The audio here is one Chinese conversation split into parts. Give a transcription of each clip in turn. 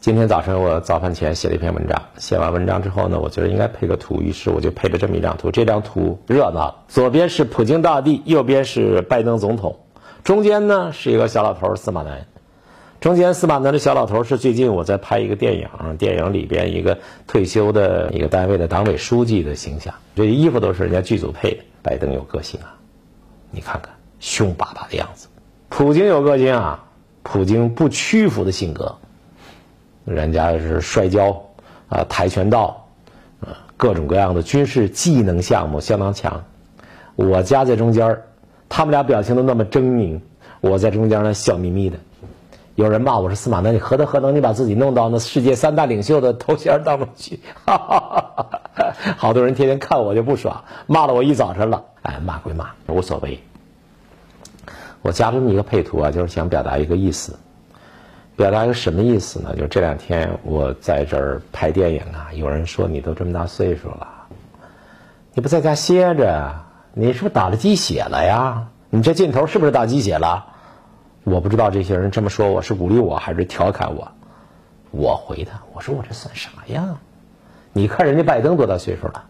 今天早晨我早饭前写了一篇文章，写完文章之后呢，我觉得应该配个图，于是我就配了这么一张图。这张图热闹，左边是普京大帝，右边是拜登总统，中间呢是一个小老头司马南。中间司马南的小老头是最近我在拍一个电影，电影里边一个退休的一个单位的党委书记的形象，这衣服都是人家剧组配的。拜登有个性啊，你看看凶巴巴的样子。普京有个性啊，普京不屈服的性格。人家是摔跤啊，跆拳道，啊，各种各样的军事技能项目相当强。我夹在中间他们俩表情都那么狰狞，我在中间呢笑眯眯的。有人骂我说：“司马南，你何德何能？你把自己弄到那世界三大领袖的头衔当中去？”哈哈哈哈好多人天天看我就不爽，骂了我一早晨了。哎，骂归骂，无所谓。我加这么一个配图啊，就是想表达一个意思。表达一个什么意思呢？就这两天我在这儿拍电影啊，有人说你都这么大岁数了，你不在家歇着，你是不是打了鸡血了呀？你这劲头是不是打鸡血了？我不知道这些人这么说我是鼓励我还是调侃我。我回他，我说我这算啥呀？你看人家拜登多大岁数了？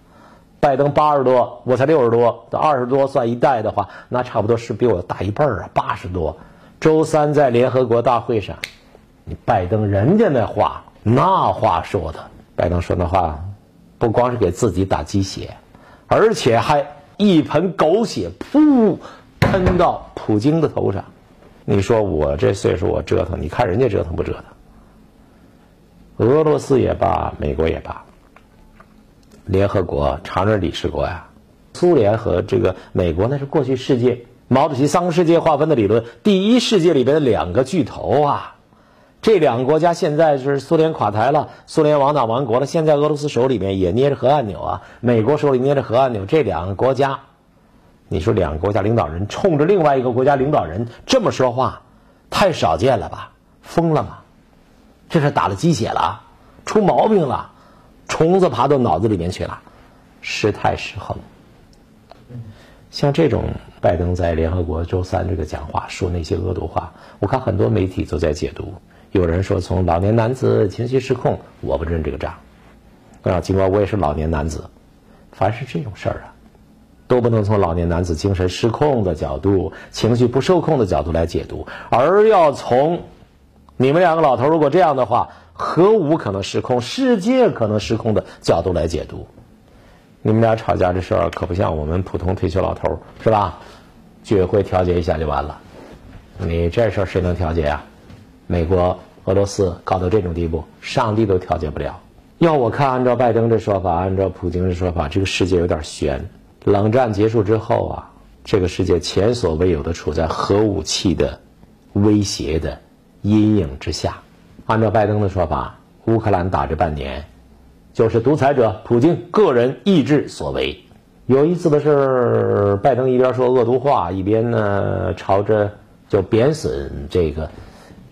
拜登八十多，我才六十多，这二十多算一代的话，那差不多是比我大一辈儿啊，八十多。周三在联合国大会上。拜登人家那话，那话说的，拜登说那话，不光是给自己打鸡血，而且还一盆狗血噗喷到普京的头上。你说我这岁数我折腾，你看人家折腾不折腾？俄罗斯也罢，美国也罢，联合国常任理事国呀，苏联和这个美国那是过去世界毛主席三个世界划分的理论，第一世界里边的两个巨头啊。这两个国家现在是苏联垮台了，苏联亡党亡国了。现在俄罗斯手里面也捏着核按钮啊，美国手里捏着核按钮。这两个国家，你说两个国家领导人冲着另外一个国家领导人这么说话，太少见了吧？疯了吗？这是打了鸡血了，出毛病了，虫子爬到脑子里面去了，失态失衡。像这种拜登在联合国周三这个讲话说那些恶毒话，我看很多媒体都在解读。有人说从老年男子情绪失控，我不认这个账。啊，尽管我也是老年男子，凡是这种事儿啊，都不能从老年男子精神失控的角度、情绪不受控的角度来解读，而要从你们两个老头如果这样的话，核武可能失控、世界可能失控的角度来解读。你们俩吵架这事儿可不像我们普通退休老头是吧？居委会调解一下就完了。你这事儿谁能调解呀？美国、俄罗斯搞到这种地步，上帝都调解不了。要我看，按照拜登这说法，按照普京的说法，这个世界有点悬。冷战结束之后啊，这个世界前所未有的处在核武器的威胁的阴影之下。按照拜登的说法，乌克兰打这半年，就是独裁者普京个人意志所为。有意思的是，拜登一边说恶毒话，一边呢朝着就贬损这个。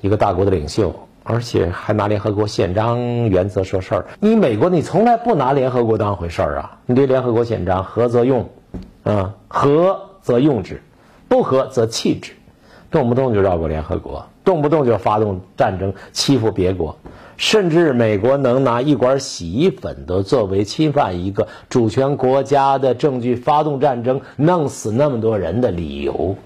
一个大国的领袖，而且还拿联合国宪章原则说事儿。你美国，你从来不拿联合国当回事儿啊！你对联合国宪章合则用，啊，合则用之，不合则弃之，动不动就绕过联合国，动不动就发动战争欺负别国，甚至美国能拿一管洗衣粉都作为侵犯一个主权国家的证据，发动战争，弄死那么多人的理由。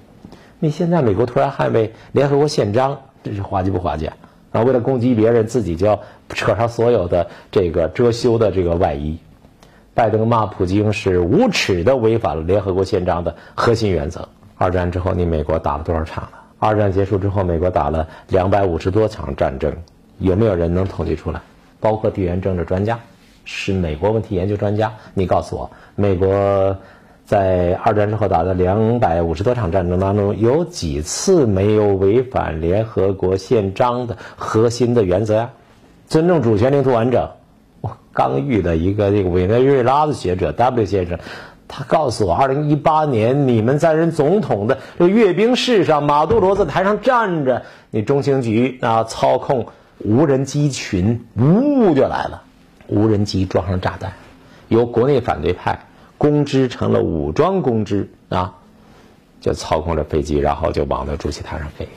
你现在美国突然捍卫联合国宪章？这是滑稽不滑稽啊？为了攻击别人，自己就要扯上所有的这个遮羞的这个外衣。拜登骂普京是无耻的，违反了联合国宪章的核心原则。二战之后，你美国打了多少场了？二战结束之后，美国打了两百五十多场战争，有没有人能统计出来？包括地缘政治专家，是美国问题研究专家，你告诉我，美国。在二战之后打的两百五十多场战争当中，有几次没有违反联合国宪章的核心的原则呀？尊重主权、领土完整。我刚遇的一个这个委内瑞拉的学者 W 先生，他告诉我，二零一八年你们在任总统的这阅兵式上，马杜罗在台上站着，那中情局啊操控无人机群，呜就来了，无人机装上炸弹，由国内反对派。公知成了武装公知啊，就操控着飞机，然后就往那主席台上飞。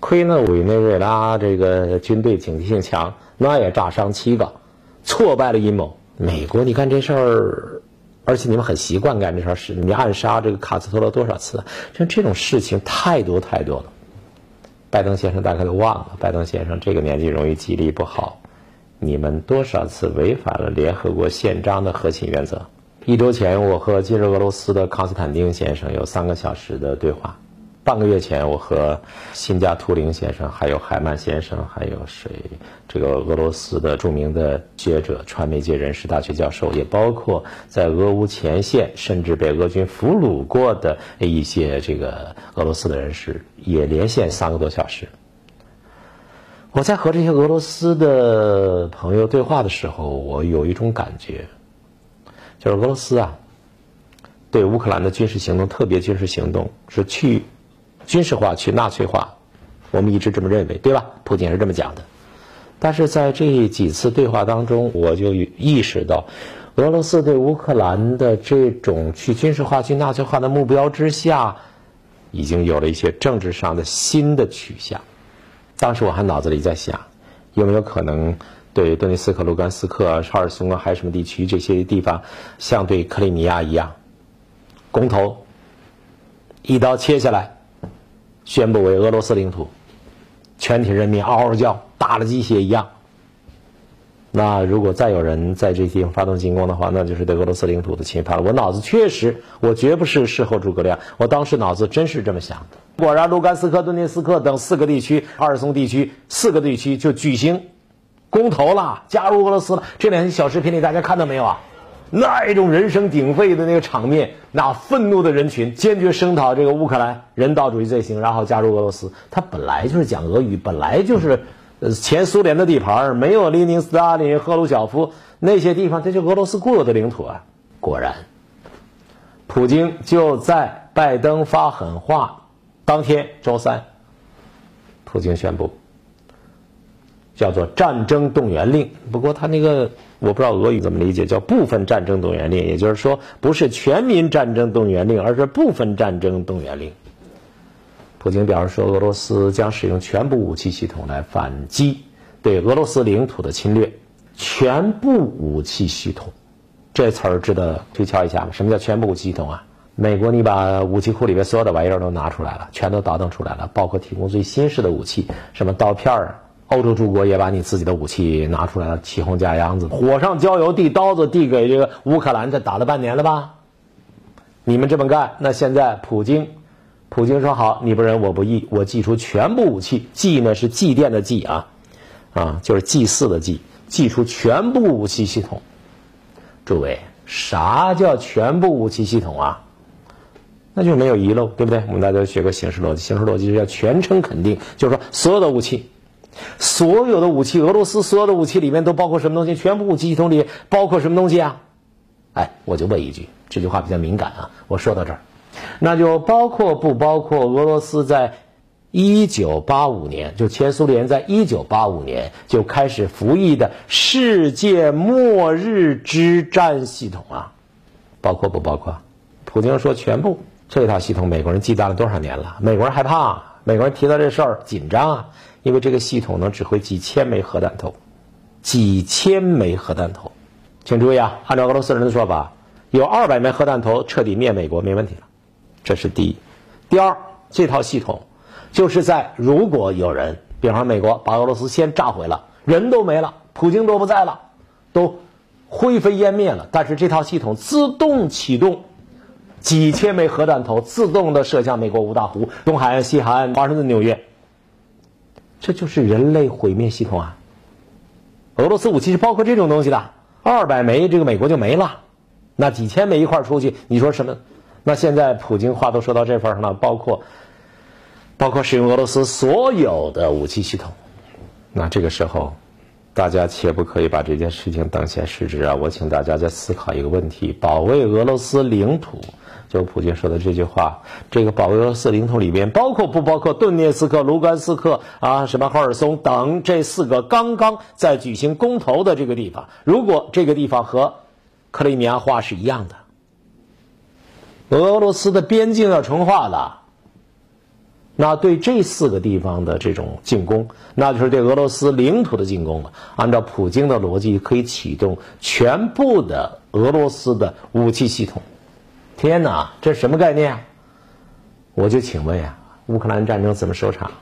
亏那委内瑞拉这个军队警惕性强，那也炸伤七个，挫败了阴谋。美国，你看这事儿，而且你们很习惯干这事儿，是你暗杀这个卡斯特罗多少次？像这种事情太多太多了。拜登先生大概都忘了，拜登先生这个年纪容易记忆力不好。你们多少次违反了联合国宪章的核心原则？一周前，我和今日俄罗斯的康斯坦丁先生有三个小时的对话。半个月前，我和新加图灵先生、还有海曼先生，还有谁？这个俄罗斯的著名的学者、传媒界人士、大学教授，也包括在俄乌前线甚至被俄军俘虏过的一些这个俄罗斯的人士，也连线三个多小时。我在和这些俄罗斯的朋友对话的时候，我有一种感觉，就是俄罗斯啊，对乌克兰的军事行动，特别军事行动是去。军事化去纳粹化，我们一直这么认为，对吧？普京是这么讲的。但是在这几次对话当中，我就意识到，俄罗斯对乌克兰的这种去军事化、去纳粹化的目标之下，已经有了一些政治上的新的取向。当时我还脑子里在想，有没有可能对顿涅斯克、卢甘斯克、查尔松啊，还有什么地区这些地方，像对克里米亚一样，公投一刀切下来？宣布为俄罗斯领土，全体人民嗷嗷叫，打了鸡血一样。那如果再有人在这地方发动进攻的话，那就是对俄罗斯领土的侵犯了。我脑子确实，我绝不是事后诸葛亮，我当时脑子真是这么想的。果然，卢甘斯克、顿涅斯克等四个地区，阿尔松地区四个地区就举行公投了，加入俄罗斯了。这两天小视频里大家看到没有啊？那一种人声鼎沸的那个场面，那愤怒的人群坚决声讨这个乌克兰人道主义罪行，然后加入俄罗斯。他本来就是讲俄语，本来就是前苏联的地盘，没有列宁、斯大林、赫鲁晓夫那些地方，这就俄罗斯固有的领土啊。果然，普京就在拜登发狠话当天，周三，普京宣布。叫做战争动员令，不过他那个我不知道俄语怎么理解，叫部分战争动员令，也就是说不是全民战争动员令，而是部分战争动员令。普京表示说，俄罗斯将使用全部武器系统来反击对俄罗斯领土的侵略。全部武器系统，这词儿值得推敲一下吗？什么叫全部武器系统啊？美国，你把武器库里边所有的玩意儿都拿出来了，全都倒腾出来了，包括提供最新式的武器，什么刀片儿。欧洲诸国也把你自己的武器拿出来了，起哄架秧子，火上浇油，递刀子递给这个乌克兰，这打了半年了吧？你们这么干，那现在普京，普京说好，你不仁我不义，我祭出全部武器，祭呢是祭奠的祭啊，啊就是祭祀的祭，祭出全部武器系统。诸位，啥叫全部武器系统啊？那就没有遗漏，对不对？我们大家学过形式逻辑，形式逻辑是要全称肯定，就是说所有的武器。所有的武器，俄罗斯所有的武器里面都包括什么东西？全部武器系统里包括什么东西啊？哎，我就问一句，这句话比较敏感啊。我说到这儿，那就包括不包括俄罗斯在1985年，就前苏联在1985年就开始服役的世界末日之战系统啊？包括不包括？普京说全部。这套系统美国人忌惮了多少年了？美国人害怕，美国人提到这事儿紧张啊。因为这个系统能指挥几千枚核弹头，几千枚核弹头，请注意啊！按照俄罗斯人的说法，有二百枚核弹头彻底灭美国没问题了，这是第一。第二，这套系统就是在如果有人，比方说美国把俄罗斯先炸毁了，人都没了，普京都不在了，都灰飞烟灭了，但是这套系统自动启动，几千枚核弹头自动的射向美国五大湖、东海岸、西海岸、华盛顿、纽约。这就是人类毁灭系统啊！俄罗斯武器是包括这种东西的，二百枚这个美国就没了，那几千枚一块出去，你说什么？那现在普京话都说到这份上了，包括包括使用俄罗斯所有的武器系统，那这个时候，大家切不可以把这件事情当先失之啊！我请大家再思考一个问题：保卫俄罗斯领土。就普京说的这句话，这个保卫俄罗斯领土里边，包括不包括顿涅斯克、卢甘斯克啊，什么赫尔松等这四个刚刚在举行公投的这个地方？如果这个地方和克里米亚话是一样的，俄罗斯的边境要重划了，那对这四个地方的这种进攻，那就是对俄罗斯领土的进攻了。按照普京的逻辑，可以启动全部的俄罗斯的武器系统。天哪，这什么概念？我就请问呀，乌克兰战争怎么收场？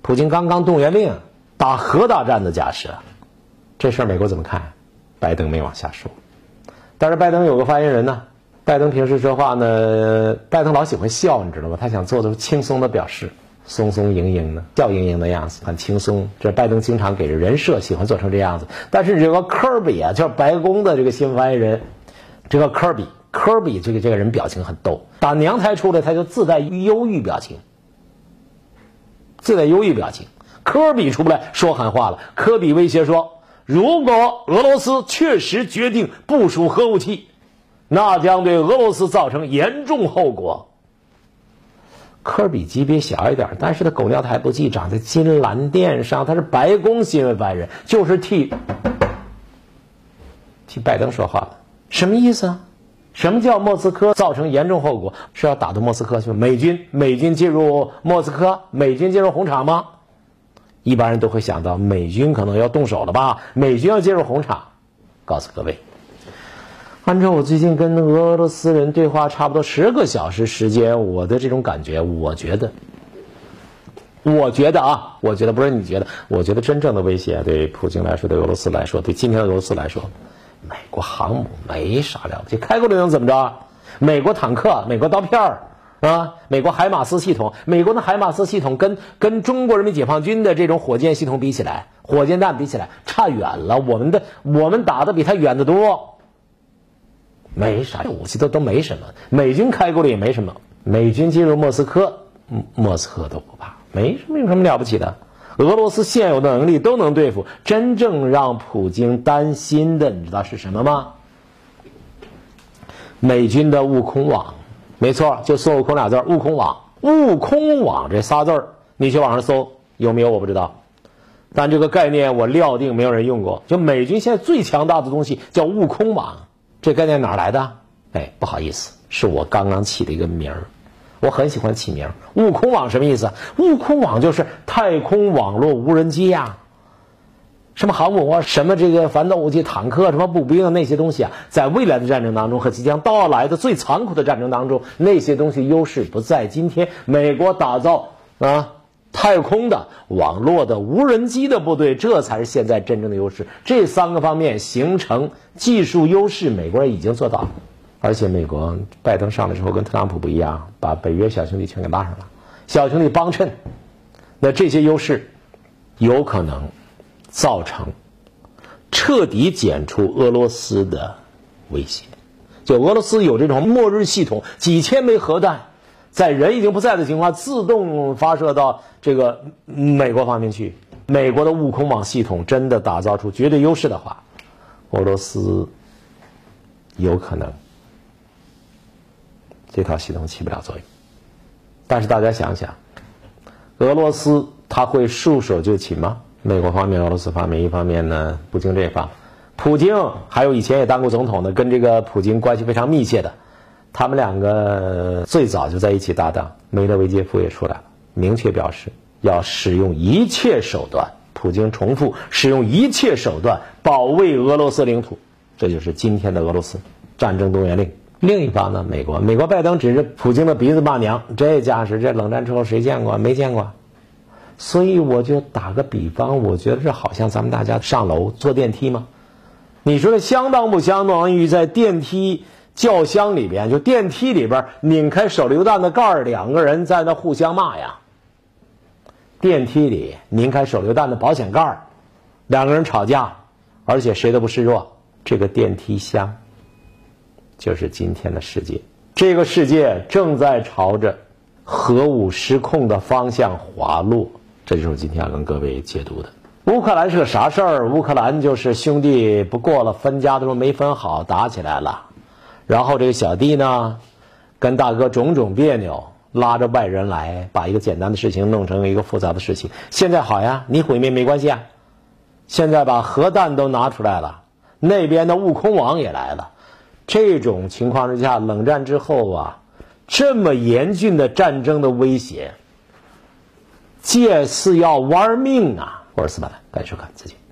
普京刚刚动员令，打核大战的架势，这事儿美国怎么看？拜登没往下说，但是拜登有个发言人呢。拜登平时说话呢，拜登老喜欢笑，你知道吧？他想做的轻松的表示，松松盈盈的，笑盈盈的样子，很轻松。这拜登经常给人设，喜欢做成这样子。但是这个科比啊，就是白宫的这个新闻发言人，这个科比，科比这个这个人表情很逗，打娘胎出来他就自带忧郁表情，自带忧郁表情。科比出不来说狠话了，科比威胁说，如果俄罗斯确实决定部署核武器。那将对俄罗斯造成严重后果。科比级别小一点，但是他狗尿还不记，长在金蓝殿上，他是白宫新闻发言人，就是替替拜登说话的。什么意思啊？什么叫莫斯科造成严重后果？是要打到莫斯科去？美军美军进入莫斯科，美军进入红场吗？一般人都会想到美军可能要动手了吧？美军要进入红场？告诉各位。按照我最近跟俄罗斯人对话差不多十个小时时间，我的这种感觉，我觉得，我觉得啊，我觉得不是你觉得，我觉得真正的威胁对普京来说，对俄罗斯来说，对今天的俄罗斯来说，美国航母没啥了不起，开过来能怎么着？美国坦克、美国刀片儿啊，美国海马斯系统，美国的海马斯系统跟跟中国人民解放军的这种火箭系统比起来，火箭弹比起来差远了，我们的我们打的比他远得多。没啥武器都都没什么，美军开过来也没什么。美军进入莫斯科，莫斯科都不怕，没什么有什么了不起的。俄罗斯现有的能力都能对付。真正让普京担心的，你知道是什么吗？美军的悟空网，没错，就孙悟空俩字儿悟空网。悟空网这仨字儿，你去网上搜有没有我不知道，但这个概念我料定没有人用过。就美军现在最强大的东西叫悟空网。这概念哪来的？哎，不好意思，是我刚刚起的一个名儿。我很喜欢起名。悟空网什么意思？悟空网就是太空网络无人机呀，什么航母啊，什么这个反导武器、坦克、什么步兵啊那些东西啊，在未来的战争当中和即将到来的最残酷的战争当中，那些东西优势不在。今天美国打造啊。太空的、网络的、无人机的部队，这才是现在真正的优势。这三个方面形成技术优势，美国人已经做到了。而且，美国拜登上来之后跟特朗普不一样，把北约小兄弟全给拉上了，小兄弟帮衬。那这些优势有可能造成彻底减除俄罗斯的威胁。就俄罗斯有这种末日系统，几千枚核弹。在人已经不在的情况下，自动发射到这个美国方面去。美国的悟空网系统真的打造出绝对优势的话，俄罗斯有可能这套系统起不了作用。但是大家想想，俄罗斯他会束手就擒吗？美国方面、俄罗斯方面，一方面呢，普京这方，普京还有以前也当过总统的，跟这个普京关系非常密切的。他们两个最早就在一起搭档，梅德韦杰夫也出来了，明确表示要使用一切手段。普京重复使用一切手段保卫俄罗斯领土，这就是今天的俄罗斯战争动员令。另一方呢，美国，美国拜登指着普京的鼻子骂娘，这架势，这冷战之后谁见过？没见过。所以我就打个比方，我觉得这好像咱们大家上楼坐电梯吗？你说这相当不相当于在电梯？轿厢里边，就电梯里边，拧开手榴弹的盖儿，两个人在那互相骂呀。电梯里拧开手榴弹的保险盖儿，两个人吵架，而且谁都不示弱。这个电梯箱就是今天的世界，这个世界正在朝着核武失控的方向滑落。这就是我今天要跟各位解读的。乌克兰是个啥事儿？乌克兰就是兄弟不过了，分家的时候没分好，打起来了。然后这个小弟呢，跟大哥种种别扭，拉着外人来，把一个简单的事情弄成了一个复杂的事情。现在好呀，你毁灭没关系啊。现在把核弹都拿出来了，那边的悟空王也来了。这种情况之下，冷战之后啊，这么严峻的战争的威胁，借次要玩命啊！我是斯巴达，感谢收看，再见。